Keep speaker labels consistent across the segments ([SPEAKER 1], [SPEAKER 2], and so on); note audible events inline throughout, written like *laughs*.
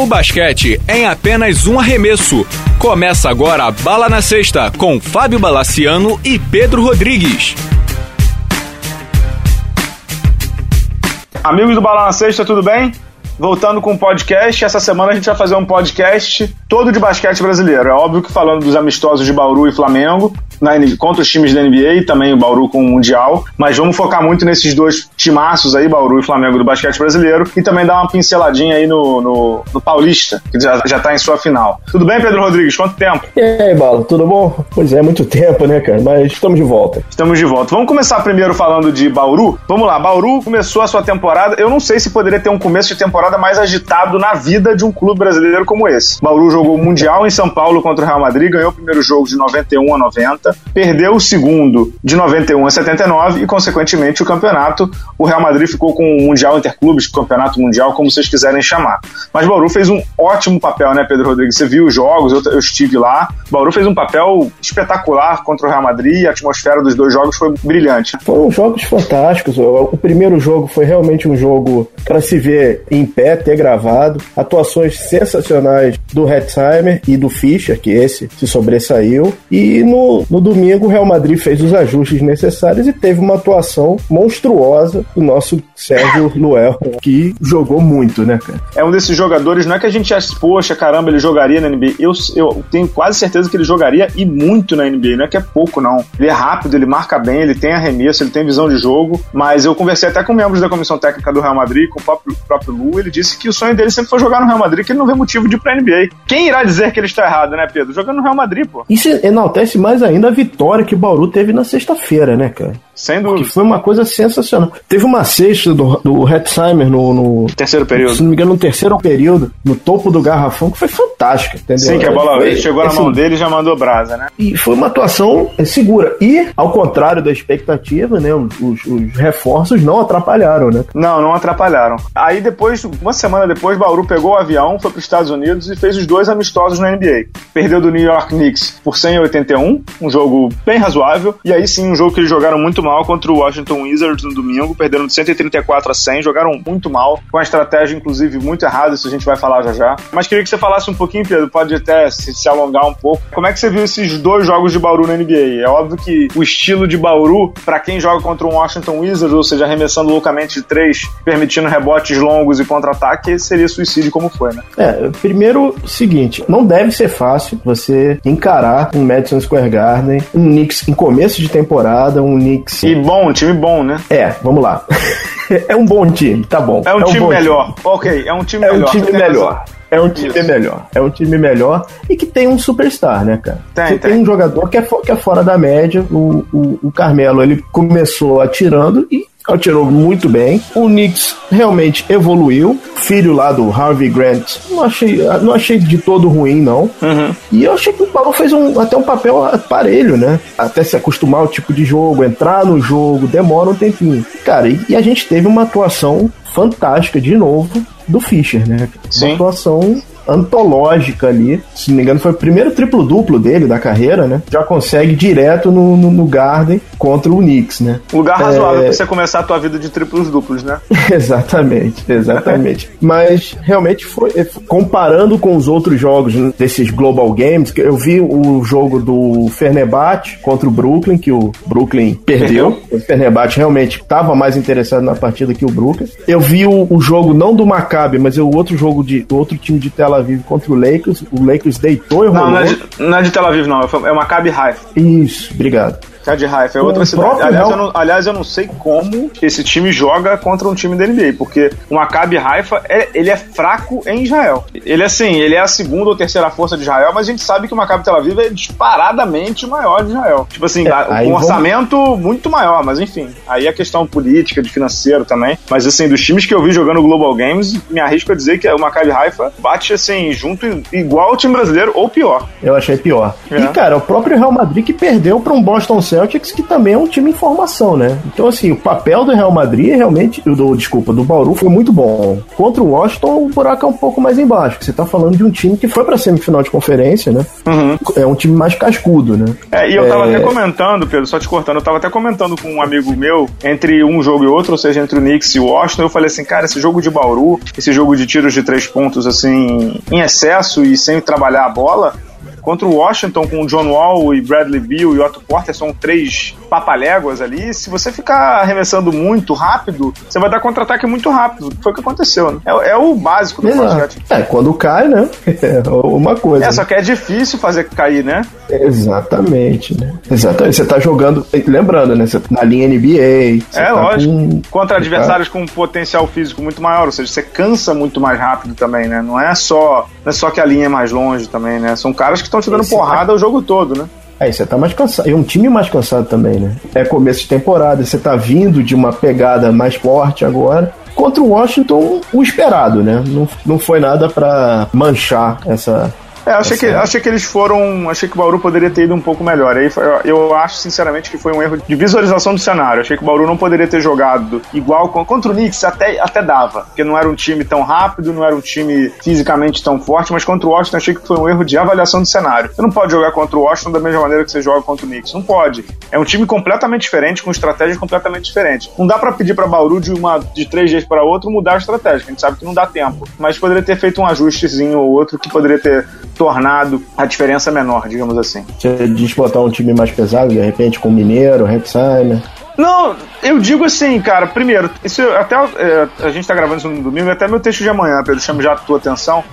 [SPEAKER 1] O basquete é em apenas um arremesso. Começa agora a Bala na Sexta com Fábio Balaciano e Pedro Rodrigues.
[SPEAKER 2] Amigos do Bala na Sexta, tudo bem? Voltando com o podcast, essa semana a gente vai fazer um podcast todo de basquete brasileiro. É óbvio que falando dos amistosos de Bauru e Flamengo, na, contra os times da NBA e também o Bauru com o Mundial, mas vamos focar muito nesses dois timaços aí, Bauru e Flamengo do basquete brasileiro, e também dar uma pinceladinha aí no, no, no Paulista, que já, já tá em sua final. Tudo bem, Pedro Rodrigues? Quanto tempo?
[SPEAKER 3] E aí, Balo, tudo bom? Pois é, muito tempo, né, cara? Mas estamos de volta.
[SPEAKER 2] Estamos de volta. Vamos começar primeiro falando de Bauru? Vamos lá, Bauru começou a sua temporada, eu não sei se poderia ter um começo de temporada mais agitado na vida de um clube brasileiro como esse. Bauru jogou o Mundial em São Paulo contra o Real Madrid, ganhou o primeiro jogo de 91 a 90, perdeu o segundo de 91 a 79 e, consequentemente, o campeonato. O Real Madrid ficou com o Mundial Interclubes, Campeonato Mundial, como vocês quiserem chamar. Mas Bauru fez um ótimo papel, né, Pedro Rodrigues? Você viu os jogos, eu, eu estive lá. Bauru fez um papel espetacular contra o Real Madrid, a atmosfera dos dois jogos foi brilhante.
[SPEAKER 3] Foram jogos fantásticos. O primeiro jogo foi realmente um jogo para se ver em pé, ter gravado. Atuações sensacionais do Hetzheimer e do Fischer, que esse se sobressaiu. E no, no domingo o Real Madrid fez os ajustes necessários e teve uma atuação monstruosa do nosso Sérgio *laughs* Luel, que jogou muito, né, cara?
[SPEAKER 2] É um desses jogadores, não é que a gente acha, poxa, caramba, ele jogaria na NBA. Eu, eu tenho quase certeza que ele jogaria e muito na NBA, não é que é pouco, não. Ele é rápido, ele marca bem, ele tem arremesso, ele tem visão de jogo, mas eu conversei até com membros da comissão técnica do Real Madrid, com o próprio, próprio Lu, ele disse que o sonho dele sempre foi jogar no Real Madrid, que ele não vê motivo de ir pra NBA. Quem irá dizer que ele está errado, né, Pedro? Jogando no Real Madrid, pô.
[SPEAKER 3] Isso enaltece mais ainda vitória que o Bauru teve na sexta-feira, né, cara?
[SPEAKER 2] Sem dúvida.
[SPEAKER 3] Que foi uma coisa sensacional. Teve uma sexta do, do Hetzheimer no, no,
[SPEAKER 2] Terceiro período.
[SPEAKER 3] Se não me engano, no terceiro período, no topo do garrafão, que foi fantástica, entendeu?
[SPEAKER 2] Sim, que a bola
[SPEAKER 3] foi,
[SPEAKER 2] chegou na
[SPEAKER 3] assim,
[SPEAKER 2] mão dele e já mandou brasa, né?
[SPEAKER 3] E foi uma atuação é, segura. E, ao contrário da expectativa, né, os, os reforços não atrapalharam, né?
[SPEAKER 2] Não, não atrapalharam. Aí depois, uma semana depois, Bauru pegou o avião, foi para os Estados Unidos e fez os dois amistosos na NBA. Perdeu do New York Knicks por 181, um jogo bem razoável. E aí sim, um jogo que eles jogaram muito mal contra o Washington Wizards no domingo, perderam de 134 a 100, jogaram muito mal, com a estratégia inclusive muito errada, isso a gente vai falar já já. Mas queria que você falasse um pouquinho, Pedro, pode até se, se alongar um pouco. Como é que você viu esses dois jogos de Bauru na NBA? É óbvio que o estilo de Bauru, para quem joga contra um Washington Wizards, ou seja, arremessando loucamente de três, permitindo rebotes longos e contra-ataque, seria suicídio como foi, né?
[SPEAKER 3] É, primeiro, seguinte, não deve ser fácil você encarar um Madison Square Garden, um Knicks em começo de temporada, um Knicks...
[SPEAKER 2] E bom, um time bom, né?
[SPEAKER 3] É, vamos lá. *laughs* é um bom time, tá bom.
[SPEAKER 2] É um, time
[SPEAKER 3] bom
[SPEAKER 2] melhor. Ok, é um time
[SPEAKER 3] É
[SPEAKER 2] melhor.
[SPEAKER 3] um time melhor. É um time
[SPEAKER 2] Isso.
[SPEAKER 3] melhor. É um time melhor e que tem um superstar, né, cara?
[SPEAKER 2] Tem, tem.
[SPEAKER 3] tem um jogador que é, que é fora da média. O, o, o Carmelo, ele começou atirando e atirou muito bem. O Knicks realmente evoluiu. Filho lá do Harvey Grant, não achei, não achei de todo ruim, não.
[SPEAKER 2] Uhum.
[SPEAKER 3] E eu achei que o Paulo fez um, até um papel aparelho, né? Até se acostumar ao tipo de jogo, entrar no jogo, demora um tempinho. Cara, e, e a gente teve uma atuação fantástica de novo do Fischer, né?
[SPEAKER 2] Sim.
[SPEAKER 3] Uma atuação antológica ali. Se não me engano, foi o primeiro triplo-duplo dele da carreira, né? Já consegue direto no, no, no Garden contra o Knicks, né?
[SPEAKER 2] Lugar razoável
[SPEAKER 3] É.
[SPEAKER 2] pra você começar a tua vida de triplos duplos, né? *laughs*
[SPEAKER 3] exatamente, exatamente. Mas realmente foi comparando com os outros jogos desses Global Games, eu vi o jogo do Fenerbahçe contra o Brooklyn, que o Brooklyn perdeu.
[SPEAKER 2] Perdeu.
[SPEAKER 3] O Fenerbahçe realmente estava mais interessado na partida que o Brooklyn. Eu vi o, o jogo não do Maccabi, mas o outro jogo de outro time de Tel Aviv contra o Lakers. O Lakers deitou e
[SPEAKER 2] Não,
[SPEAKER 3] rolou.
[SPEAKER 2] não é, de, não é de Tel Aviv, não. É o Maccabi Haifa.
[SPEAKER 3] Isso, obrigado.
[SPEAKER 2] De Haifa, é outra cidade. Aliás eu, não, aliás, eu não sei como esse time joga contra um time da NBA, porque o Maccabi Haifa, é- ele é fraco em Israel. Ele, assim, ele é a segunda ou terceira força de Israel, mas a gente sabe que o Maccabi Tel Aviv é disparadamente maior de Israel. Tipo assim,
[SPEAKER 3] É,
[SPEAKER 2] a- um
[SPEAKER 3] vamos-
[SPEAKER 2] orçamento muito maior, mas enfim. Aí é questão política, de financeiro também. Mas assim, dos times que eu vi jogando Global Games, me arrisco a dizer que o Maccabi Haifa bate assim, junto, igual ao time brasileiro, ou pior.
[SPEAKER 3] Eu achei pior.
[SPEAKER 2] É.
[SPEAKER 3] E, cara, o próprio Real Madrid que perdeu para um Boston Celtics Celtics, que também é um time em formação, né? Então, assim, o papel do Real Madrid realmente, do, desculpa, do Bauru foi muito bom. Contra o Washington, o buraco é um pouco mais embaixo. Você tá falando de um time que foi pra semifinal de conferência, né? Uhum. É um time mais cascudo, né?
[SPEAKER 2] É, e eu tava é... até comentando, Pedro, só te cortando, eu tava até comentando com um amigo meu, entre um jogo e outro, ou seja, entre o Knicks e o Washington, eu falei assim, cara, esse jogo de Bauru, esse jogo de tiros de três pontos, assim, em excesso e sem trabalhar a bola, Contra o Washington, com o John Wall e Bradley Beal e Otto Porter, são três papaléguas ali. Se você ficar arremessando muito rápido, você vai dar contra-ataque muito rápido. Foi o que aconteceu, né? É, é o básico do
[SPEAKER 3] basquete. É, quando cai, né? É *laughs* uma coisa.
[SPEAKER 2] É, só que é difícil fazer cair, né?
[SPEAKER 3] Exatamente, né? Exatamente. Você tá jogando, lembrando, né? Você tá na linha NBA.
[SPEAKER 2] É, tá lógico. Com... Contra adversários com um potencial físico muito maior, ou seja, você cansa muito mais rápido também, né? Não é só, não é só que a linha é mais longe também, né? São caras que estão te dando Esse porrada o jogo todo, né?
[SPEAKER 3] É, você tá mais cansado. E um time mais cansado também, né? É começo de temporada, você tá vindo de uma pegada mais forte agora. Contra o Washington, o esperado, né? Não, não foi nada para manchar essa,
[SPEAKER 2] é, achei que, achei que eles foram. Achei que o Bauru poderia ter ido um pouco melhor. Aí eu acho, sinceramente, que foi um erro de visualização do cenário. Achei que o Bauru não poderia ter jogado igual contra o Knicks, até, até dava. Porque não era um time tão rápido, não era um time fisicamente tão forte, mas contra o Washington achei que foi um erro de avaliação do cenário. Você não pode jogar contra o Washington da mesma maneira que você joga contra o Knicks. Não pode. É um time completamente diferente, com estratégias completamente diferentes. Não dá para pedir para Bauru de uma de três dias para outro mudar a estratégia. A gente sabe que não dá tempo. Mas poderia ter feito um ajustezinho ou outro que poderia ter tornado a diferença menor, digamos assim.
[SPEAKER 3] Você diz botar um time mais pesado, de repente com Mineiro, Rexheimer?
[SPEAKER 2] Não, eu digo assim, cara, primeiro, isso até é, a gente tá gravando isso no domingo, até meu texto de amanhã, Pedro, chama já a tua atenção.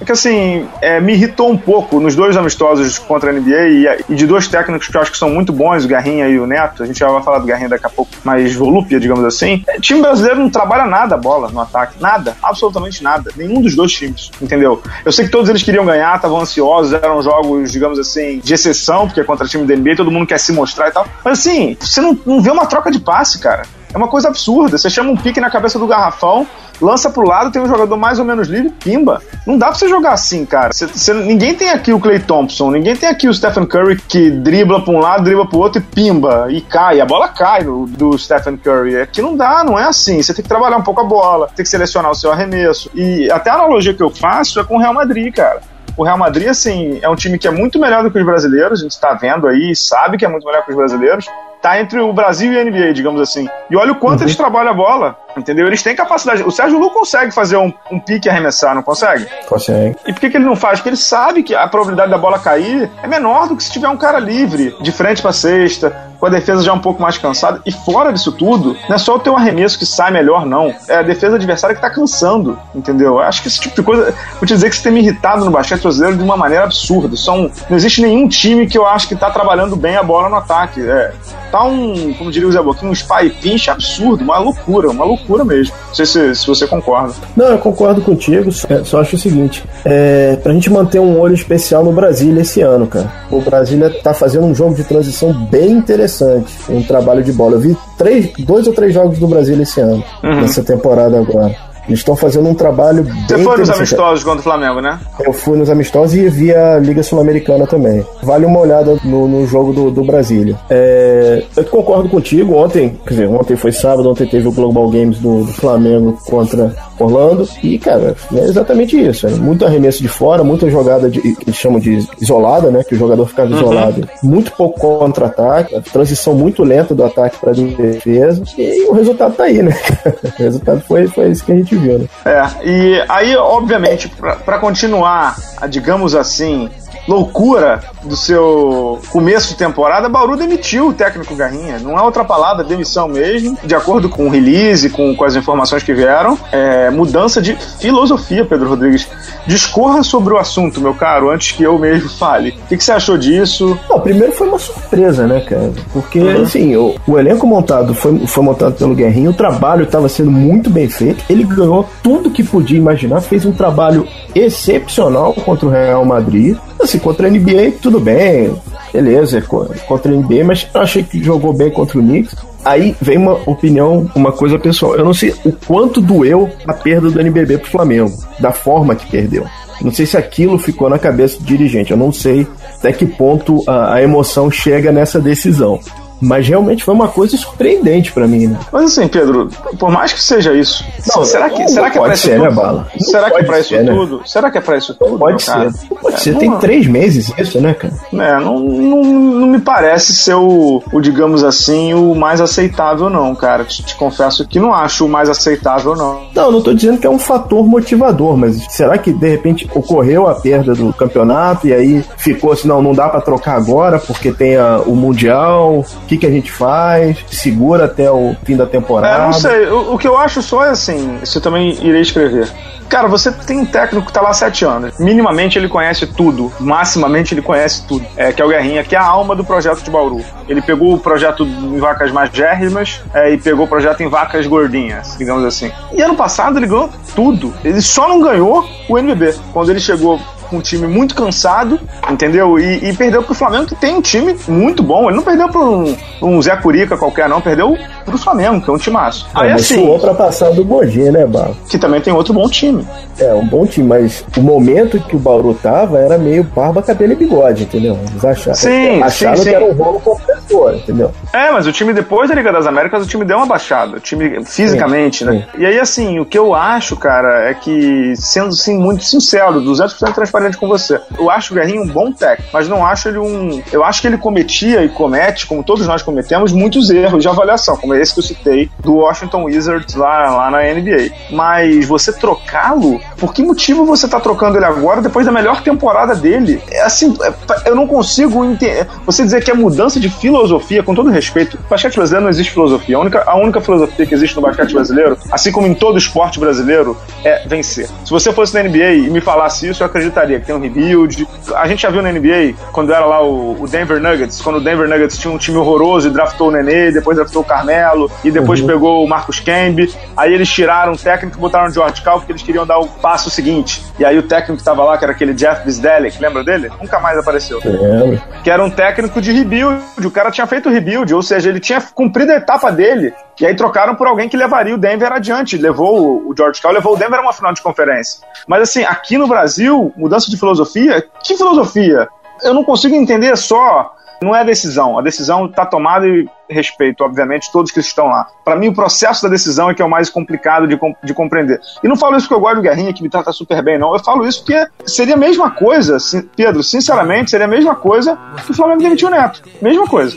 [SPEAKER 2] É que assim, é, me irritou um pouco nos dois amistosos contra a NBA e, e, de dois técnicos que eu acho que são muito bons, o Garrinha e o Neto. A gente já vai falar do Garrinha daqui a pouco, mais volúpia, digamos assim. É, time brasileiro não trabalha nada a bola no ataque. Nada, absolutamente nada. Nenhum dos dois times, entendeu? Eu sei que todos eles queriam ganhar, estavam ansiosos, eram jogos, digamos assim, de exceção, porque é contra time da NBA, todo mundo quer se mostrar e tal. Mas assim, você não, não vê uma troca de passe, cara. É uma coisa absurda. Você chama um pique na cabeça do garrafão, lança pro lado, tem um jogador mais ou menos livre, pimba. Não dá pra você jogar assim, cara. Você, você, ninguém tem aqui o Clay Thompson, ninguém tem aqui o Stephen Curry que dribla pra um lado, dribla pro outro e pimba, e cai. A bola cai do, do Stephen Curry. Aqui não dá, não é assim. Você tem que trabalhar um pouco a bola, tem que selecionar o seu arremesso. E até a analogia que eu faço é com o Real Madrid, cara. O Real Madrid, assim, é um time que é muito melhor do que os brasileiros, a gente tá vendo aí, sabe que é muito melhor que os brasileiros, tá entre o Brasil e a NBA, digamos assim. E olha o quanto uhum. eles trabalham a bola, entendeu? Eles têm capacidade. O Sérgio Lu consegue fazer um, um pique e arremessar, não consegue?
[SPEAKER 3] Consegue.
[SPEAKER 2] E por que, que ele não faz? Porque ele sabe que a probabilidade da bola cair é menor do que se tiver um cara livre, de frente pra cesta, com a defesa já um pouco mais cansada. E fora disso tudo, não é só o teu arremesso que sai melhor, não. É a defesa adversária que tá cansando, entendeu? Eu acho que esse tipo de coisa. Vou te dizer que você tem me irritado no basquete brasileiro de uma maneira absurda. São, não existe nenhum time que eu acho que tá trabalhando bem a bola no ataque. É, tá um, como diria o Zé Boquinho, um spy pinch absurdo, uma loucura, uma loucura mesmo. Não sei se, se você concorda.
[SPEAKER 3] Não, eu concordo contigo, é, só acho o seguinte, é, pra gente manter um olho especial no Brasília esse ano, cara. O Brasília tá fazendo um jogo de transição bem interessante, um trabalho de bola. Eu vi três, dois ou três jogos do Brasília esse ano, uhum. nessa temporada agora. Eles estão fazendo um trabalho
[SPEAKER 2] Você foi nos amistosos contra o Flamengo, né?
[SPEAKER 3] Eu fui nos amistosos e vi a Liga Sul-Americana também. Vale uma olhada no, no jogo do, do Brasília. É, eu concordo contigo. Ontem, quer dizer, ontem foi sábado, ontem teve o Global Games do, do Flamengo contra Orlando. E, cara, é exatamente isso. É muito arremesso de fora, muita jogada de, que eles chamam de isolada, né? Que o jogador ficava uhum. isolado. Muito pouco contra-ataque, transição muito lenta do ataque para defesa. E o resultado tá aí, né? *laughs* o resultado foi, foi isso que a gente gente viu, né?
[SPEAKER 2] É, e aí, obviamente, para continuar, digamos assim, loucura do seu começo de temporada, Bauru demitiu o técnico Garrinha. Não é outra palavra, demissão mesmo. De acordo com o release, com, com as informações que vieram, é, mudança de filosofia, Pedro Rodrigues. Discorra sobre o assunto, meu caro, antes que eu mesmo fale. O que, que você achou disso?
[SPEAKER 3] Não, primeiro foi uma surpresa, né, cara? Porque, uhum. assim, o, o, elenco montado foi, foi montado pelo Guerrinho, o trabalho estava sendo muito bem feito. Ele ganhou tudo que podia imaginar, fez um trabalho excepcional contra o Real Madrid. Assim, contra a NBA, tudo bem, beleza, contra a NBA, mas eu achei que jogou bem contra o Knicks. Aí vem uma opinião, uma coisa pessoal. Eu não sei o quanto doeu a perda do NBB pro Flamengo, da forma que perdeu. Não sei se aquilo ficou na cabeça do dirigente. Eu não sei até que ponto a, a emoção chega nessa decisão. Mas realmente foi uma coisa surpreendente para mim, né?
[SPEAKER 2] Mas assim, Pedro, por mais que seja isso, não, será que, será que é pra isso
[SPEAKER 3] ser,
[SPEAKER 2] tudo?
[SPEAKER 3] Né, Bala?
[SPEAKER 2] será que é pra isso né? tudo? Será que é pra isso tudo?
[SPEAKER 3] Pode ser. Pode é, ser. Tem três meses isso, né, cara?
[SPEAKER 2] É, não, não, não me parece ser o, o, digamos assim, o mais aceitável, não, cara. Te, te, confesso que não acho o mais aceitável, não.
[SPEAKER 3] Não, não tô dizendo que é um fator motivador, mas será que de repente ocorreu a perda do campeonato e aí ficou assim, não, não dá para trocar agora porque tem a, o Mundial, o que, que a gente faz? Segura até o fim da temporada?
[SPEAKER 2] É, não sei. O, o que eu acho só é assim, isso eu também irei escrever. Cara, você tem um técnico que tá lá há sete anos. Minimamente ele conhece tudo. Maximamente ele conhece tudo. É, que é o Guerrinha, que é a alma do projeto de Bauru. Ele pegou o projeto em vacas magérrimas é, e pegou o projeto em vacas gordinhas, digamos assim. E ano passado ele ganhou tudo. Ele só não ganhou o NBB. Quando ele chegou com um time muito cansado, entendeu? E, e perdeu pro Flamengo, que tem um time muito bom. Ele não perdeu pro um, um Zé Curica qualquer, não. Perdeu pro Flamengo, que é um timaço.
[SPEAKER 3] Aí, mas assim, suou pra passar do Mogi, né, Bala?
[SPEAKER 2] Que também tem outro bom time.
[SPEAKER 3] É, um bom time, mas o momento que o Bauru tava era meio barba, cabelo e bigode, entendeu? Eles acharam,
[SPEAKER 2] sim,
[SPEAKER 3] acharam
[SPEAKER 2] sim,
[SPEAKER 3] que
[SPEAKER 2] sim.
[SPEAKER 3] era um rolo compressor, entendeu?
[SPEAKER 2] É, mas o time depois da Liga das Américas, o time deu uma baixada. O time fisicamente, sim, né? Sim. E aí, assim, o que eu acho, cara, é que, sendo assim, muito sincero, 200% transparente com você, eu acho o Guerrinho um bom técnico, mas não acho ele um. Eu acho que ele cometia e comete, como todos nós cometemos, muitos erros de avaliação, como esse que eu citei do Washington Wizards lá, lá na NBA. Mas você trocá-lo, por que motivo você tá trocando ele agora depois da melhor temporada dele? É assim, é, eu não consigo entender. Você dizer que é mudança de filosofia, com todo respeito, basquete brasileiro não existe filosofia. A única, a única filosofia que existe no basquete brasileiro, assim como em todo esporte brasileiro, é vencer. Se você fosse na NBA e me falasse isso, eu acreditaria que tem um rebuild. A gente já viu na NBA, quando era lá o, o Denver Nuggets, quando o Denver Nuggets tinha um time horroroso e draftou o Nenê, depois draftou o Carmelo, e depois uhum. pegou o Marcos Kembe. Aí eles tiraram o técnico e botaram o George Cal porque eles queriam dar o passo seguinte. E aí o técnico que tava lá, que era aquele Jeff Bisdelic, lembra dele? Nunca mais apareceu.
[SPEAKER 3] Lembro.
[SPEAKER 2] Que era um técnico de rebuild. O cara tinha feito rebuild, ou seja, ele tinha cumprido a etapa dele. E aí trocaram por alguém que levaria o Denver adiante. Levou o George Cal, levou o Denver a uma final de conferência. Mas assim, aqui no Brasil, mudança de filosofia? Que filosofia? Eu não consigo entender só. Não é a decisão. A decisão está tomada e respeito, obviamente, todos que estão lá. Para mim, o processo da decisão é que é o mais complicado de, de compreender. E não falo isso porque eu gosto do Guerrinha, que me trata super bem, não. Eu falo isso porque seria a mesma coisa, Pedro, sinceramente, seria a mesma coisa que o Flamengo demitiu o Neto. Mesma coisa.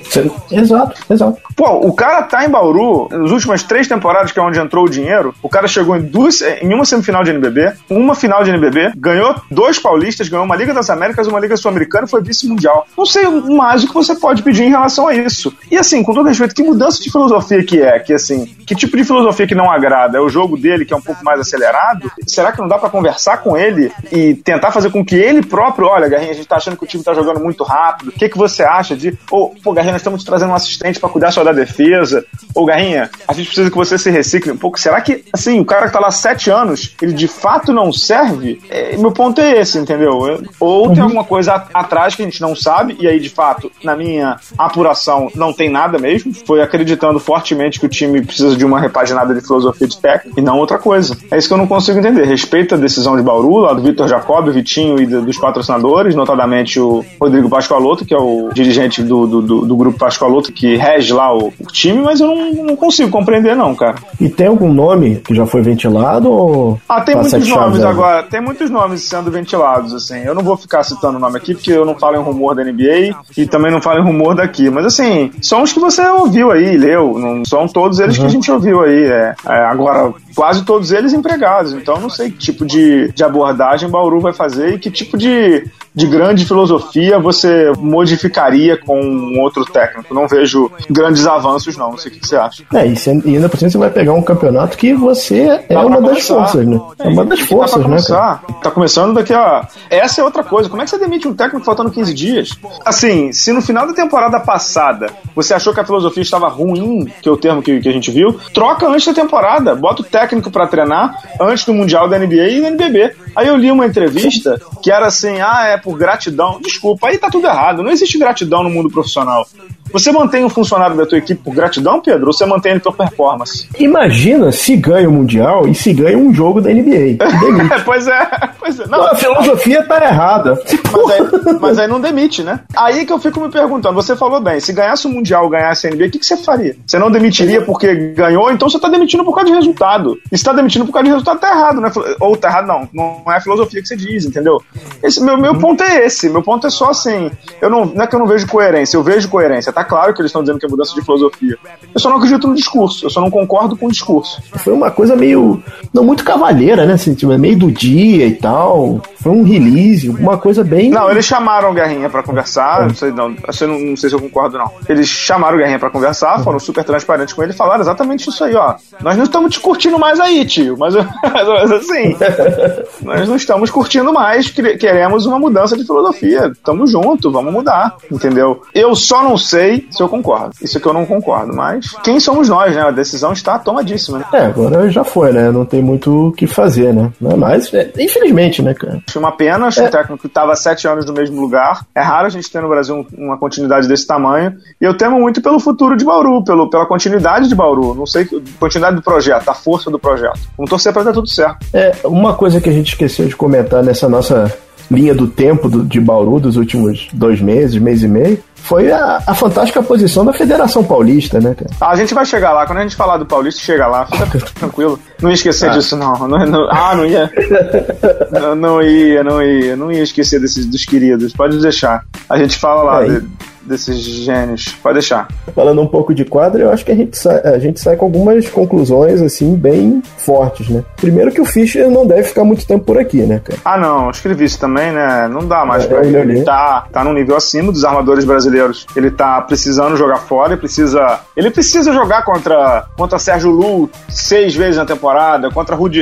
[SPEAKER 3] Exato, exato.
[SPEAKER 2] Pô, o cara tá em Bauru, nas últimas três temporadas, que é onde entrou o dinheiro, o cara chegou em, duas, em uma semifinal de NBB, uma final de NBB, ganhou dois paulistas, ganhou uma Liga das Américas, uma Liga Sul-Americana e foi vice-mundial. Não sei mais o que você pode pedir em relação a isso. E assim, com todo respeito, que mudança de filosofia que é? Que assim, que tipo de filosofia que não agrada? É o jogo dele que é um pouco mais acelerado? Será que não dá para conversar com ele e tentar fazer com que ele próprio, olha, Garrinha, a gente tá achando que o time tá jogando muito rápido. O que que você acha de, ou, pô, Garrinha, nós estamos te trazendo um assistente para cuidar só da defesa. Ou Garrinha, a gente precisa que você se recicle um pouco. Será que, assim, o cara que tá lá sete anos, ele de fato não serve? É, meu ponto é esse, entendeu? Ou tem uhum. alguma coisa atrás que a gente não sabe, e aí, de fato, na minha apuração, não tem nada mesmo foi acreditando fortemente que o time precisa de uma repaginada de filosofia de técnico e não outra coisa. É isso que eu não consigo entender. Respeita a decisão de Bauru, lá do Vitor Jacob, Vitinho e do, dos patrocinadores, notadamente o Rodrigo Pascoaloto, que é o dirigente do, do, do, do grupo Pascoaloto, que rege lá o, o time, mas eu não, não, consigo compreender, não, cara.
[SPEAKER 3] E tem algum nome que já foi ventilado ou.
[SPEAKER 2] Ah, tem muitos nomes agora. Tem muitos nomes sendo ventilados, assim. Eu não vou ficar citando o nome aqui, porque eu não falo em rumor da NBA e também não falo em rumor daqui. Mas assim, são os que você ouviu ouviu aí, leu. Não são todos eles uhum. que a gente ouviu aí. É. é. agora, quase todos eles empregados. Então, não sei que tipo de, de abordagem Bauru vai fazer e que tipo de, de grande filosofia você modificaria com um outro técnico. Não vejo grandes avanços, não. Não sei o que você acha.
[SPEAKER 3] É, e, você, e ainda por cima você vai pegar um campeonato que você é uma das forças, né? É uma das forças, né?
[SPEAKER 2] Cara? Tá começando daqui a. Essa é outra coisa. Como é que você demite um técnico faltando 15 dias? Assim, se no final da temporada passada você achou que a filosofia estava ruim, que é o termo que, que a gente viu, troca antes da temporada. Bota o técnico para treinar antes do Mundial da NBA e da NBB. Aí eu li uma entrevista que era assim: ah, é por gratidão. Desculpa, aí tá tudo errado. Não existe gratidão no mundo profissional. Você mantém um funcionário da tua equipe por gratidão, Pedro, ou você mantém ele por performance?
[SPEAKER 3] Imagina se ganha o Mundial e se ganha um jogo da NBA. *laughs*
[SPEAKER 2] pois é, pois é. Não,
[SPEAKER 3] a filosofia tá errada. *laughs*
[SPEAKER 2] Mas aí, mas aí, não demite, né? Aí que eu fico me perguntando, você falou bem, se ganhasse o Mundial, ganhasse a NBA, o que, que você faria? Você não demitiria porque ganhou, então você tá demitindo por causa de resultado. E se tá demitindo por causa de resultado, tá errado, né? Ou tá errado, não. Não é a filosofia que você diz, entendeu? Esse, meu, meu ponto é esse. Meu ponto é só assim. Eu não, não é que eu não vejo coerência, eu vejo coerência. Tá claro que eles estão dizendo que é mudança de filosofia. Eu só não acredito no discurso, eu só não concordo com o discurso.
[SPEAKER 3] Foi uma coisa meio. não muito cavalheira, né? Assim, tipo, é meio do dia e tal. Foi um release, uma coisa bem.
[SPEAKER 2] Não, eles chamaram o Guerrinha pra conversar. É. Não sei, não, não, não sei se eu concordo, não. Eles chamaram o Guerrinha pra conversar, foram super transparentes com ele e falaram exatamente isso aí, ó. Nós não estamos te curtindo mais aí, tio. Mas, *laughs* mas assim, *laughs* nós não estamos curtindo mais, queremos uma mudança de filosofia. Tamo junto, vamos mudar, entendeu? Eu só não sei se eu concordo. Isso que eu não concordo, mas quem somos nós, né? A decisão está tomadíssima. Né?
[SPEAKER 3] É, agora já foi, né? Não tem muito o que fazer, né? Mas, é, infelizmente, né, cara?
[SPEAKER 2] Acho uma pena, acho é. um técnico que estava sete anos no mesmo lugar. É raro a gente ter no Brasil uma continuidade desse tamanho. E eu temo muito pelo futuro de Bauru, pelo, pela continuidade de Bauru. Não sei, continuidade do projeto, a força do projeto. Vamos torcer para dar tudo certo.
[SPEAKER 3] É, uma coisa que a gente esqueceu de comentar nessa nossa linha do tempo do, de Bauru dos últimos dois meses, mês e meio, foi a, a, fantástica posição da Federação Paulista, né, cara?
[SPEAKER 2] A gente vai chegar lá. Quando a gente falar do Paulista, chega lá. Fica *laughs* tranquilo. Não ia esquecer ah. disso, não. não, não ah, não ia. *laughs* não, não, ia, não ia. Não ia esquecer desses, dos queridos. Pode deixar. A gente fala lá. É, de, desses gênios. Pode deixar.
[SPEAKER 3] Falando um pouco de quadro, eu acho que a gente, sai, a gente sai com algumas conclusões, assim, bem fortes, né? Primeiro que o Fischer não deve ficar muito tempo por aqui, né, cara?
[SPEAKER 2] Ah, não. Escrevi isso também, né? Não dá mais é, pra ele. Ele tá, tá num nível acima dos armadores brasileiros. Ele tá precisando jogar fora, ele precisa... Ele precisa jogar contra, contra Sérgio Lu seis vezes na temporada, contra Rudi,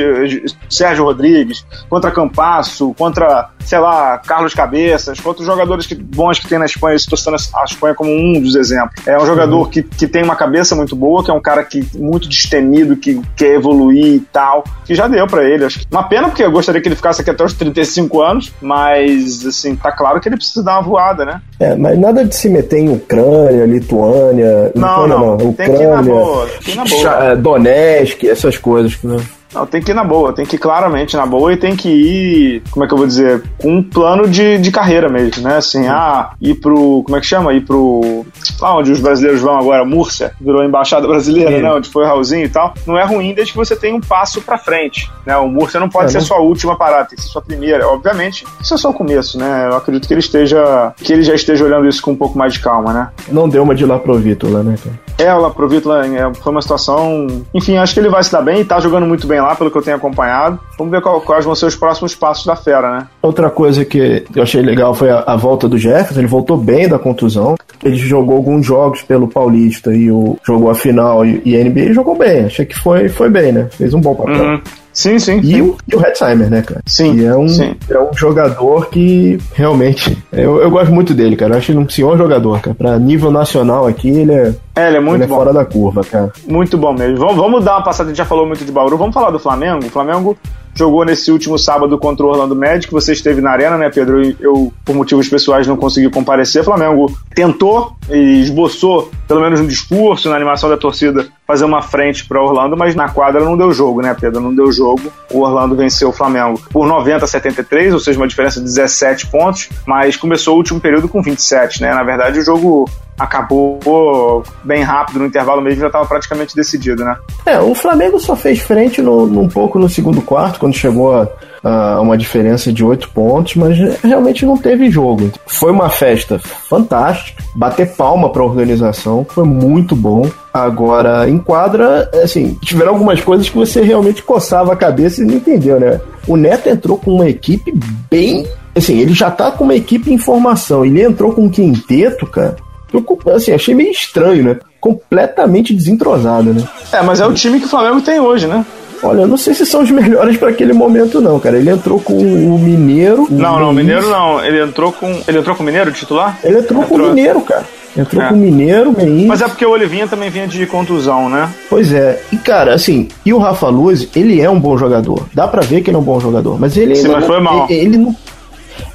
[SPEAKER 2] Sérgio Rodrigues, contra Campasso, contra, sei lá, Carlos Cabeças, contra os jogadores que, bons que tem na Espanha, estou citando a Espanha como um dos exemplos. É um jogador uhum. que, que tem uma cabeça muito boa, que é um cara que muito destemido, que quer evoluir e tal, que já deu para ele. Acho que uma pena porque eu gostaria que ele ficasse aqui até os 35 anos, mas assim, tá claro que ele precisa dar uma voada, né?
[SPEAKER 3] É, mas nada de se meter em Ucrânia, Lituânia,
[SPEAKER 2] não,
[SPEAKER 3] Lituânia,
[SPEAKER 2] não, não. Ucrânia, tem que ir na boa, tem que ir na boa.
[SPEAKER 3] Donetsk, essas coisas, né?
[SPEAKER 2] Não, tem que ir na boa, tem que ir claramente na boa e tem que ir, como é que eu vou dizer, com um plano de, de carreira mesmo, né? Assim, ah, ir pro, como é que chama? Ir pro, lá onde os brasileiros vão agora, Múrcia, virou embaixada brasileira, Sim. né? Onde foi o Raulzinho e tal. Não é ruim desde que você tenha um passo pra frente, né? O Múrcia não pode é, ser não... sua última parada, tem que ser sua primeira. Obviamente, isso é só o começo, né? Eu acredito que ele esteja, que ele já esteja olhando isso com um pouco mais de calma, né?
[SPEAKER 3] Não deu uma de lá pro Vítor, né, cara?
[SPEAKER 2] É, o Laprovitla é, foi uma situação. Enfim, acho que ele vai se dar bem e tá jogando muito bem lá, pelo que eu tenho acompanhado. Vamos ver qual, quais vão ser os próximos passos da Fera, né?
[SPEAKER 3] Outra coisa que eu achei legal foi a, a, volta do Jefferson. Ele voltou bem da contusão. Ele jogou alguns jogos pelo Paulista e o, jogou a final e, e a NBA jogou bem. Achei que foi, foi bem, né? Fez um bom papel. Uhum.
[SPEAKER 2] Sim, sim.
[SPEAKER 3] E, sim. O, e o Hetzheimer, né, cara?
[SPEAKER 2] Sim.
[SPEAKER 3] é um,
[SPEAKER 2] sim.
[SPEAKER 3] é um jogador que realmente. Eu, eu gosto muito dele, cara. Eu acho ele um senhor jogador, cara. Pra nível nacional aqui, ele é.
[SPEAKER 2] É, ele é muito
[SPEAKER 3] ele é
[SPEAKER 2] bom.
[SPEAKER 3] fora da curva, cara.
[SPEAKER 2] Muito bom mesmo. Vamos, vamos dar uma passada, a gente já falou muito de Bauru. Vamos falar do Flamengo? O Flamengo jogou nesse último sábado contra o Orlando Magic. Você esteve na arena, né, Pedro? Eu, por motivos pessoais, não consegui comparecer. O Flamengo tentou e esboçou, pelo menos no discurso, na animação da torcida, fazer uma frente para Orlando, mas na quadra não deu jogo, né, Pedro? Não deu jogo. O Orlando venceu o Flamengo por 90 a 73, ou seja, uma diferença de 17 pontos, mas começou o último período com 27, né? Na verdade, o jogo acabou bem rápido no intervalo mesmo, já estava praticamente decidido, né?
[SPEAKER 3] É, o Flamengo só fez frente no, um pouco no segundo quarto, quando chegou a, a uma diferença de oito pontos, mas realmente não teve jogo. Foi uma festa fantástica, bater palma para a organização, foi muito bom. Agora, em quadra, assim, tiveram algumas coisas que você realmente coçava a cabeça e não entendeu, né? O Neto entrou com uma equipe bem. Assim, ele já tá com uma equipe em formação. Ele entrou com um quinteto, cara, eu, assim, achei meio estranho, né? Completamente desentrosado, né?
[SPEAKER 2] É, mas é o time que o Flamengo tem hoje, né?
[SPEAKER 3] Olha, eu não sei se são os melhores para aquele momento, não, cara. Ele entrou com o Mineiro.
[SPEAKER 2] Não, não, o Mineiro não. Ele entrou com. Ele entrou com o Mineiro titular?
[SPEAKER 3] Ele entrou, entrou. com o Mineiro, cara. Entrou é. com o Mineiro.
[SPEAKER 2] Mas é porque o Olivinha também vinha de contusão, né?
[SPEAKER 3] Pois é. E, cara, assim, e o Rafa Luz, ele é um bom jogador. Dá pra ver que ele é um bom jogador. Mas ele.
[SPEAKER 2] Sim, mas
[SPEAKER 3] não,
[SPEAKER 2] foi mal.
[SPEAKER 3] Ele, ele, não,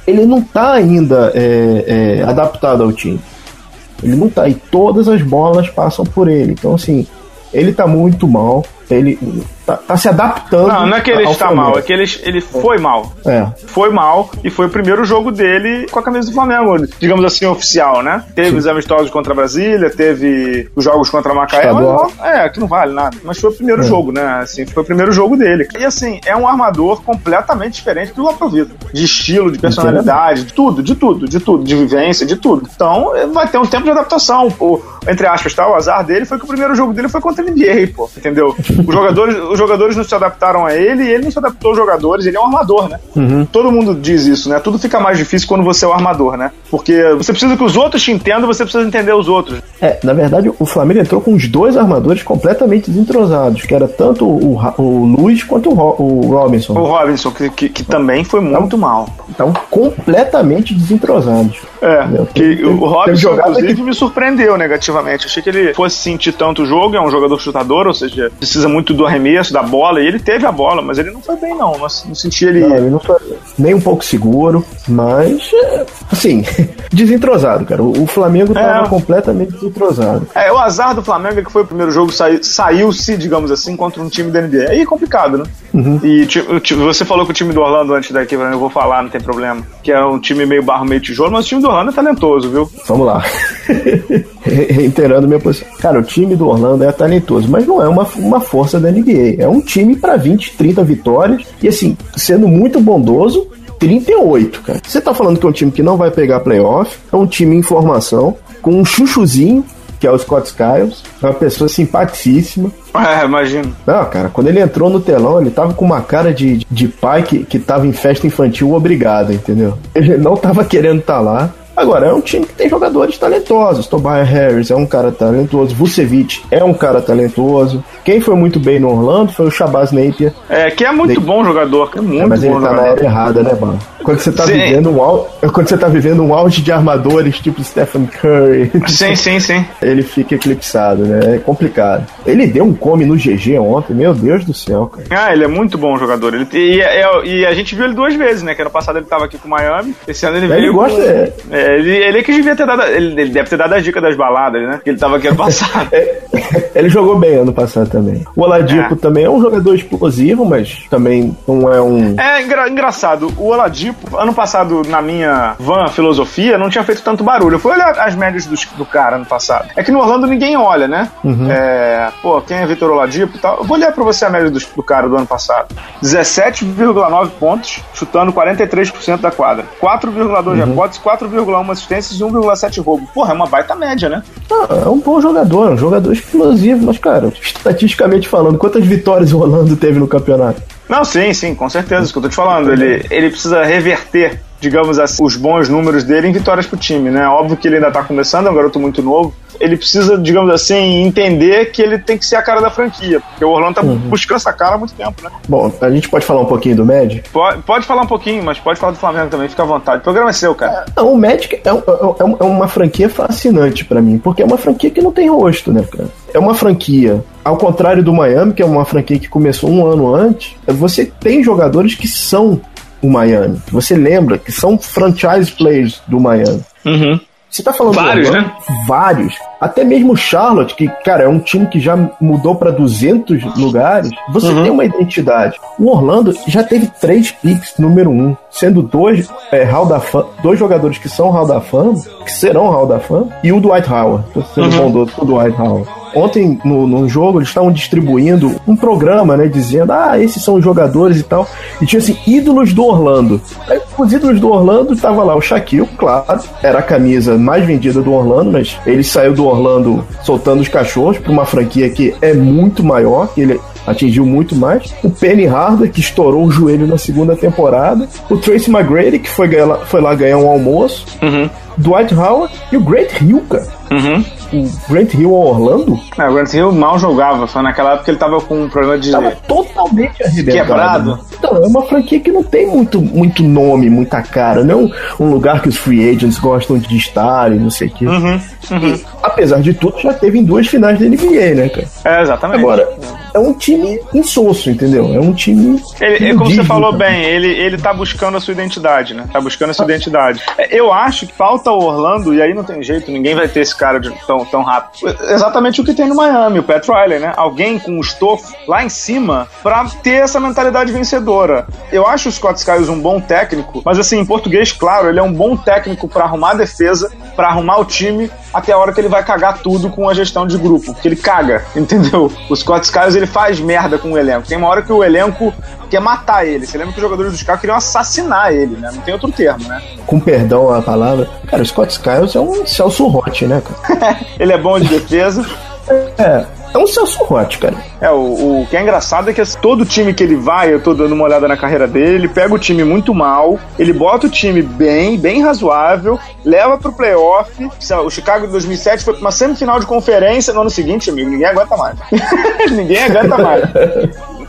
[SPEAKER 3] ele não tá ainda é, é, adaptado ao time. Ele não tá. E todas as bolas passam por ele. Então, assim, ele tá muito mal. Ele tá, tá se adaptando.
[SPEAKER 2] Não, não é que ele está Flamengo. mal, é que ele, ele foi mal.
[SPEAKER 3] É.
[SPEAKER 2] Foi mal e foi o primeiro jogo dele com a camisa do Flamengo, digamos assim, oficial, né? Teve Sim. os amistosos contra a Brasília, teve os jogos contra a Macaé. é, que não vale nada. Mas foi o primeiro é. jogo, né? Assim, foi o primeiro jogo dele. E assim, é um armador completamente diferente do Laprovito. De estilo, de personalidade, de tudo, de tudo, de tudo, de vivência, de tudo. Então, vai ter um tempo de adaptação. O, entre aspas, tá? O azar dele foi que o primeiro jogo dele foi contra a NBA, pô. Entendeu? Os jogadores, os jogadores não se adaptaram a ele e ele não se adaptou aos jogadores. Ele é um armador, né?
[SPEAKER 3] Uhum.
[SPEAKER 2] Todo mundo diz isso, né? Tudo fica mais difícil quando você é o armador, né? Porque você precisa que os outros te entendam, você precisa entender os outros.
[SPEAKER 3] É, na verdade, o Flamengo entrou com os dois armadores completamente desentrosados, que era tanto o, o Luiz quanto o, Ro, o Robinson.
[SPEAKER 2] O Robinson, que, que, que também foi muito então, mal.
[SPEAKER 3] Então, completamente desentrosados.
[SPEAKER 2] É, que o Robinson, inclusive, que... me surpreendeu negativamente. Achei que ele fosse sentir tanto o jogo, é um jogador chutador, ou seja, precisa muito do arremesso, da bola, e ele teve a bola, mas ele não foi bem, não. Não, não senti ele.
[SPEAKER 3] Não, ele não foi nem um pouco seguro, mas, assim, *laughs* desentrosado, cara. O Flamengo tava é. completamente desentrosado.
[SPEAKER 2] É, o azar do Flamengo é que foi o primeiro jogo, saiu-se, digamos assim, contra um time da NBA. Aí é complicado, né?
[SPEAKER 3] Uhum.
[SPEAKER 2] E você falou que o time do Orlando antes daqui, eu vou falar, não tem problema, que é um time meio barro, meio tijolo, mas o time do Orlando é talentoso, viu?
[SPEAKER 3] Vamos lá. *laughs* Reiterando minha posição. Cara, o time do Orlando é talentoso, mas não é uma, uma força da NBA. É um time para 20, 30 vitórias e, assim, sendo muito bondoso, 38, cara. Você tá falando que é um time que não vai pegar playoff, é um time em formação, com um chuchuzinho, que é o Scott Skiles, é uma pessoa simpaticíssima.
[SPEAKER 2] É, imagino.
[SPEAKER 3] Não, cara, quando ele entrou no telão, ele tava com uma cara de, de pai que, que tava em festa infantil obrigado, entendeu? Ele não tava querendo estar tá lá. Agora, é um time que tem jogadores talentosos. Tobias Harris é um cara talentoso. Vucevic é um cara talentoso. Quem foi muito bem no Orlando foi o Shabazz Napier.
[SPEAKER 2] É, que é muito bom jogador. É muito é,
[SPEAKER 3] mas
[SPEAKER 2] bom
[SPEAKER 3] ele tá
[SPEAKER 2] jogador.
[SPEAKER 3] na área errada, né, mano? Quando você tá sim. vivendo um auge, quando você tá vivendo um auge de armadores tipo Stephen Curry.
[SPEAKER 2] Sim, sim, sim.
[SPEAKER 3] Ele fica eclipsado, né? É complicado. Ele deu um come no GG ontem, meu Deus do céu, cara.
[SPEAKER 2] Ah, ele é muito bom jogador. Ele, e, e, e a gente viu ele duas vezes, né? Que ano passado ele tava aqui com o Miami. Esse ano ele, ele veio.
[SPEAKER 3] Ele gosta. Com...
[SPEAKER 2] É. Ele, ele é que devia ter dado. Ele, ele, deve ter dado a dica das baladas, né? Que ele tava aqui ano passado. *laughs*
[SPEAKER 3] é, ele jogou bem ano passado também. O Oladipo é. também é um jogador explosivo, mas também não é um.
[SPEAKER 2] É engra, engraçado. O Oladipo, ano passado, na minha van filosofia, não tinha feito tanto barulho. Eu fui olhar as médias do, do cara ano passado. É que no Orlando ninguém olha, né?
[SPEAKER 3] Uhum.
[SPEAKER 2] É, pô, quem é Vitor Oladipo e tal. Eu vou olhar pra você a média do, do cara do ano passado: 17,9 pontos, chutando 43% da quadra. 4,2 uhum. rebotes, 4,1 assistências e 1,7 roubo. Porra, é uma baita média, né?
[SPEAKER 3] Ah, é um bom jogador, um jogador explosivo, mas, cara, estatisticamente falando, quantas vitórias o Orlando teve no campeonato?
[SPEAKER 2] Não, sim, sim, com certeza, isso que eu tô te falando. Ele, ele precisa reverter digamos assim, os bons números dele em vitórias pro time, né? Óbvio que ele ainda tá começando, é um garoto muito novo. Ele precisa, digamos assim, entender que ele tem que ser a cara da franquia, porque o Orlando tá uhum. buscando essa cara há muito tempo, né?
[SPEAKER 3] Bom, a gente pode falar um pouquinho do Magic?
[SPEAKER 2] Pode, pode falar um pouquinho, mas pode falar do Flamengo também, fica à vontade. O programa é seu, cara.
[SPEAKER 3] É, não, o Magic é, é, é, é uma franquia fascinante para mim, porque é uma franquia que não tem rosto, né, cara? É uma franquia ao contrário do Miami, que é uma franquia que começou um ano antes, você tem jogadores que são o Miami. Você lembra que são franchise players do Miami.
[SPEAKER 2] Uhum.
[SPEAKER 3] Você tá falando
[SPEAKER 2] vários,
[SPEAKER 3] Orlando,
[SPEAKER 2] né?
[SPEAKER 3] Vários. Até mesmo Charlotte, que, cara, é um time que já mudou para 200 lugares. Você uhum. tem uma identidade. O Orlando já teve três picks número um, sendo dois é, Hall da Fama, dois jogadores que são Hall da Fama, que serão Hall da Fama, e o Dwight Howard. Tô sendo uhum. bondoso com o Dwight Howard. Ontem, no, no jogo, eles estavam distribuindo um programa, né? Dizendo, ah, esses são os jogadores e tal. E tinha assim, ídolos do Orlando. Aí, os ídolos do Orlando tava lá o Shaquille, claro, era a camisa mais vendida do Orlando, mas ele saiu do Orlando soltando os cachorros para uma franquia que é muito maior, que ele atingiu muito mais. O Penny Hardaway, que estourou o joelho na segunda temporada. O Tracy McGrady, que foi, foi lá ganhar um almoço.
[SPEAKER 2] Uhum.
[SPEAKER 3] Dwight Howard e o Grant Hill, cara.
[SPEAKER 2] Uhum.
[SPEAKER 3] O Grant Hill ao Orlando?
[SPEAKER 2] É, o Grant Hill mal jogava, foi naquela época que ele tava com um problema de.
[SPEAKER 3] Tava totalmente arrebentado.
[SPEAKER 2] Quebrado.
[SPEAKER 3] Então, é uma franquia que não tem muito, muito nome, muita cara. Não é um lugar que os free agents gostam de estar e não sei o quê.
[SPEAKER 2] Uhum. Uhum.
[SPEAKER 3] E, apesar de tudo, já teve em duas finais da NBA, né, cara?
[SPEAKER 2] É, exatamente.
[SPEAKER 3] Agora, é um time insosso, entendeu? É um time.
[SPEAKER 2] Ele, é como você falou bem, ele, ele tá buscando a sua identidade, né? Tá buscando a sua identidade. É, eu acho que falta o Orlando, e aí não tem jeito, ninguém vai ter esse cara de, tão, tão rápido. Exatamente o que tem no Miami, o Pat Riley, né? Alguém com o estofo lá em cima pra ter essa mentalidade vencedora. Eu acho o Scott Skiles um bom técnico, mas assim, em português, claro, ele é um bom técnico para arrumar a defesa, para arrumar o time, até a hora que ele vai cagar tudo com a gestão de grupo, porque ele caga, *laughs* entendeu? O Scott Skiles ele faz merda com o elenco. Tem uma hora que o elenco quer matar ele. Você lembra que os jogadores do Chicago queriam assassinar ele, né? Não tem outro termo, né?
[SPEAKER 3] Com perdão a palavra, cara, o Scott Skiles é um Celso Rotti, né,
[SPEAKER 2] cara? *laughs* ele é bom de defesa.
[SPEAKER 3] É, é um Celso Rotti, cara.
[SPEAKER 2] É, o, o, que é engraçado é que todo time que ele vai, eu tô dando uma olhada na carreira dele, ele pega o time muito mal, ele bota o time bem, bem razoável, leva pro playoff. O Chicago de 2007 foi pra uma semifinal de conferência no ano seguinte, amigo. Ninguém aguenta mais. *laughs* ninguém aguenta mais.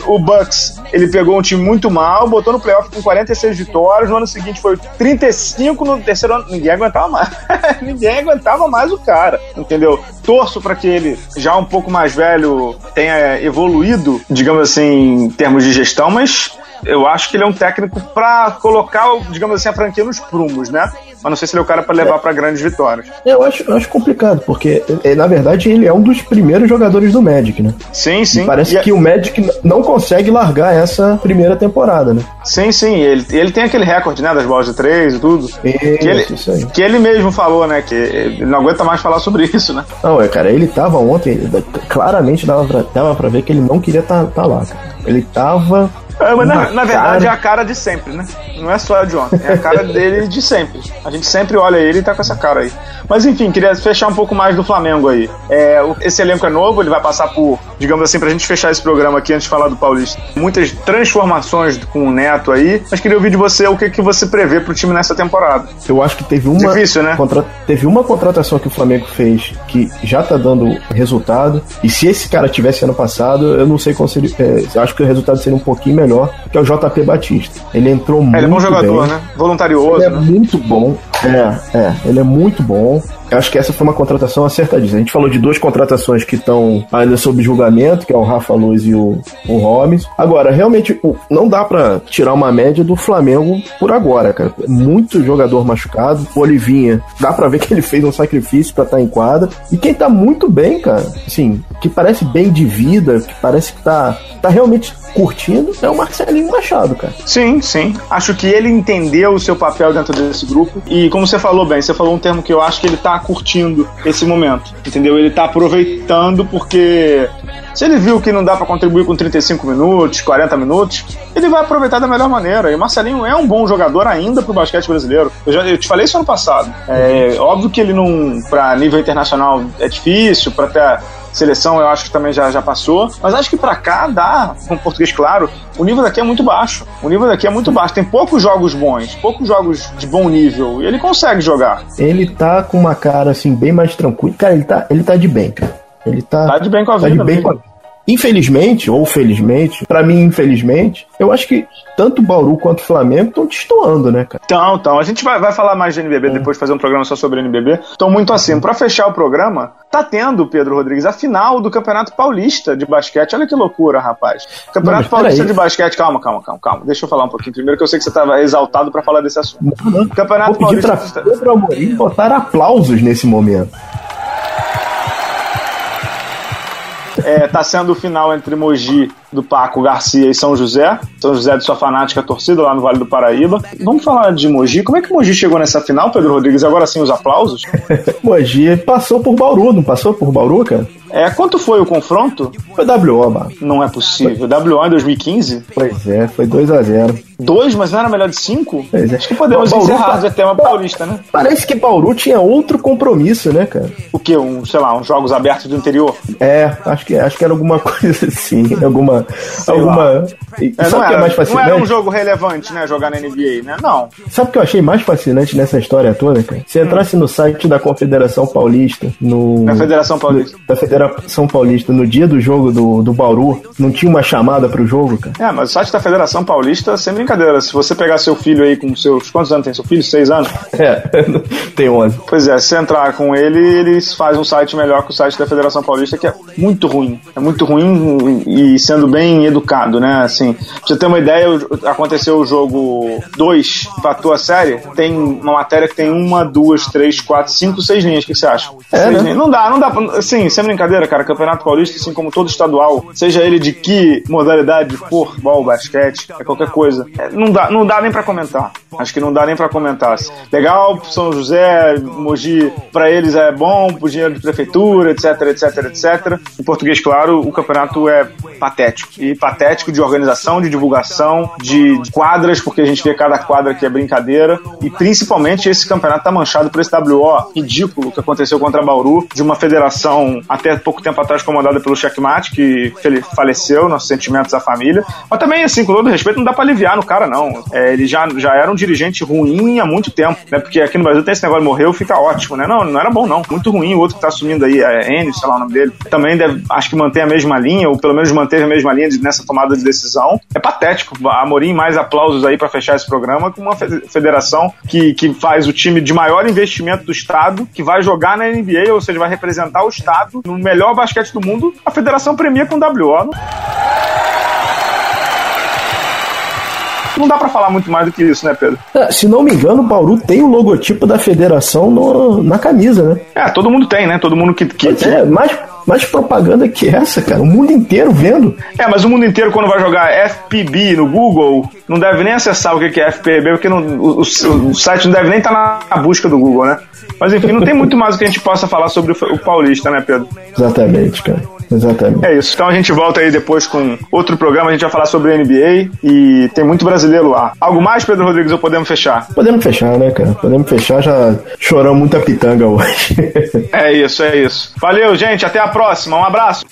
[SPEAKER 2] O Bucks, ele pegou um time muito mal, botou no playoff com 46 vitórias, no ano seguinte foi 35, no terceiro ano, ninguém aguentava mais. *laughs* ninguém aguentava mais o cara, entendeu? Torço para que ele, já um pouco mais velho, tenha evoluído, digamos assim, em termos de gestão, mas eu acho que ele é um técnico para colocar, digamos assim, a franquia nos prumos, né? Mas não sei se ele é o cara para levar é. para grandes vitórias.
[SPEAKER 3] Eu acho, eu acho complicado, porque é, na verdade ele é um dos primeiros jogadores do Magic, né?
[SPEAKER 2] Sim, sim.
[SPEAKER 3] E parece e que é... o Magic não consegue largar essa primeira temporada, né?
[SPEAKER 2] Sim, sim. Ele, ele tem aquele recorde, né, das bolas de três e tudo. Isso, que, ele,
[SPEAKER 3] isso aí.
[SPEAKER 2] que ele mesmo falou, né, que não aguenta mais falar sobre isso, né?
[SPEAKER 3] Não, é, cara, ele tava ontem, claramente dava pra, dava pra ver que ele não queria estar tá, tá lá, cara. Ele tava
[SPEAKER 2] é, mas na, na, verdade é a cara de sempre, né? Não é só a de ontem, é a cara dele de sempre. A gente sempre olha ele e tá com essa cara aí. Mas enfim, queria fechar um pouco mais do Flamengo aí. É, esse elenco é novo, ele vai passar por, digamos assim, pra gente fechar esse programa aqui antes de falar do Paulista. Muitas transformações com o Neto aí, mas queria ouvir de você o que, que você prevê pro time nessa temporada.
[SPEAKER 3] Eu acho que teve uma.
[SPEAKER 2] Difícil, né?
[SPEAKER 3] Contra... Teve uma contratação que o Flamengo fez que já tá dando resultado. E se esse cara tivesse ano passado, eu não sei qual seria. É, acho que o resultado seria um pouquinho melhor, que é o JP Batista. Ele entrou muito. É, ele é bom jogador,
[SPEAKER 2] bem. né? Voluntarioso.
[SPEAKER 3] Ele é
[SPEAKER 2] né?
[SPEAKER 3] muito bom. É, é, ele é muito bom. Eu acho que essa foi uma contratação acertadíssima. A gente falou de duas contratações que estão ainda sob julgamento, que é o Rafa Luz e o, o Holmes. Agora, realmente, não dá para tirar uma média do Flamengo por agora, cara. Muito jogador machucado. O Olivinha, dá para ver que ele fez um sacrifício para estar tá em quadra. E quem tá muito bem, cara, assim, que parece bem de vida, que parece que tá, tá realmente curtindo é o Marcelinho Machado, cara.
[SPEAKER 2] Sim, sim. Acho que ele entendeu o seu papel dentro desse grupo. E como você falou bem, você falou um termo que eu acho que ele tá curtindo esse momento. Entendeu? Ele tá aproveitando porque se ele viu que não dá para contribuir com 35 minutos, 40 minutos, ele vai aproveitar da melhor maneira. E o Marcelinho é um bom jogador ainda pro basquete brasileiro. Eu, já, eu te falei isso ano passado. É óbvio que ele não, para nível internacional, é difícil, para ter Seleção eu acho que também já, já passou. Mas acho que para cá dá, com português claro, o nível daqui é muito baixo. O nível daqui é muito baixo. Tem poucos jogos bons, poucos jogos de bom nível. E ele consegue jogar.
[SPEAKER 3] Ele tá com uma cara assim, bem mais tranquila. Cara, ele tá, ele tá de bem, cara. Ele tá,
[SPEAKER 2] tá de bem com a
[SPEAKER 3] tá
[SPEAKER 2] vida.
[SPEAKER 3] De bem com a... Infelizmente, ou felizmente, para mim, infelizmente, eu acho que tanto o Bauru quanto o Flamengo estão destoando, né, cara?
[SPEAKER 2] Então, então. A gente vai, vai falar mais de NBB é. depois, fazer um programa só sobre NBB. Estão muito acima. Para fechar o programa, tá tendo, Pedro Rodrigues, a final do Campeonato Paulista de basquete. Olha que loucura, rapaz. Campeonato Não, Paulista de basquete. Calma, calma, calma, calma. Deixa eu falar um pouquinho primeiro, que eu sei que você estava exaltado para falar desse assunto.
[SPEAKER 3] Não, não. Campeonato Vou Paulista. Pedro Amorim botar aplausos nesse momento.
[SPEAKER 2] É, tá sendo o final entre Mogi do Paco Garcia e São José. São José de sua fanática torcida lá no Vale do Paraíba. Vamos falar de Mogi. Como é que Mogi chegou nessa final, Pedro Rodrigues? Agora sim os aplausos? *laughs*
[SPEAKER 3] Mogi passou por Bauru, não passou por Bauru, cara?
[SPEAKER 2] É, quanto foi o confronto?
[SPEAKER 3] Foi WO, mano.
[SPEAKER 2] Não é possível. Foi. WO em 2015?
[SPEAKER 3] Pois é, foi 2x0.
[SPEAKER 2] 2, mas não era melhor de 5?
[SPEAKER 3] Pois é.
[SPEAKER 2] Acho que podemos Bauru encerrar tá... o tema paulista, né?
[SPEAKER 3] Parece que Bauru tinha outro compromisso, né, cara?
[SPEAKER 2] O quê? Um, sei lá, uns jogos abertos do interior?
[SPEAKER 3] É, acho que, acho que era alguma *laughs* coisa assim. Alguma alguma. alguma...
[SPEAKER 2] É, sabe o que é mais fascinante? Não era um jogo relevante, né? Jogar na NBA, né? Não.
[SPEAKER 3] Sabe o que eu achei mais fascinante nessa história toda, cara? Se entrasse hum. no site da Confederação Paulista, no.
[SPEAKER 2] Da Federação Paulista.
[SPEAKER 3] No, da Federação Paulista, no dia do jogo do, do Bauru, não tinha uma chamada pro jogo, cara?
[SPEAKER 2] É, mas o site da Federação Paulista, sem brincadeira. Se você pegar seu filho aí com seus. Quantos anos tem seu filho? Seis anos?
[SPEAKER 3] É, *laughs* tem onze.
[SPEAKER 2] Pois é, se entrar com ele, eles fazem um site melhor que o site da Federação Paulista, que é muito ruim. É muito ruim e sendo bem educado, né? Assim, pra você ter uma ideia, aconteceu o jogo 2, empatou a série, tem uma matéria que tem uma, duas, três, quatro, cinco, seis linhas. O que você acha? É, né? Não dá, não dá. Assim, sem brincadeira, cara. Campeonato Paulista, assim como todo estadual, seja ele de que modalidade for, futebol, basquete, é qualquer coisa, é, não, dá, não dá nem para comentar. Acho que não dá nem para comentar. Legal, São José, Mogi, para eles é bom, pro dinheiro de prefeitura, etc, etc, etc. Em português, claro, o campeonato é patético. E patético de organização, de divulgação, de, quadras, porque a gente vê cada quadra que é brincadeira. E principalmente esse campeonato tá manchado por esse WO ridículo que aconteceu contra Bauru, de uma federação até pouco tempo atrás comandada pelo Checkmate, que faleceu, nossos sentimentos à família. Mas também, assim, com todo respeito, não dá pra aliviar no cara, não. É, ele já, já era um dirigente ruim há muito tempo, né? Porque aqui no Brasil tem esse negócio morreu, fica ótimo, né? Não, não era bom, não. Muito ruim. O outro que tá assumindo aí, é Enio, sei lá o nome dele, também deve, acho que mantém a mesma linha, ou pelo menos manteve a mesma linha nessa tomada de decisão. É patético. Amorim, mais aplausos aí para fechar esse programa com uma federação que, que faz o time de maior investimento do Estado, que vai jogar na NBA, ou seja, vai representar o Estado no melhor basquete do mundo. A federação premia com WO. Não? não dá para falar muito mais do que isso, né, Pedro?
[SPEAKER 3] É, se não me engano, o Bauru tem o logotipo da federação no, na camisa, né?
[SPEAKER 2] É, todo mundo tem, né? Todo mundo que. que...
[SPEAKER 3] É, mais, mais propaganda que essa, cara. O mundo inteiro vendo.
[SPEAKER 2] É, mas o mundo inteiro, quando vai jogar FPB no Google, não deve nem acessar o que é FPB, porque não, o, o, o, site não deve nem estar tá na busca do Google, né? Mas enfim, não tem muito mais o que a gente possa falar sobre o, o Paulista, né, Pedro?
[SPEAKER 3] Exatamente, cara. Exatamente.
[SPEAKER 2] É isso. Então a gente volta aí depois com outro programa. A gente vai falar sobre NBA e tem muito brasileiro lá. Algo mais, Pedro Rodrigues, ou podemos fechar?
[SPEAKER 3] Podemos fechar, né, cara? Podemos fechar. Já choramos muita pitanga hoje. *laughs*
[SPEAKER 2] é isso, é isso. Valeu, gente. Até a próxima. Um abraço.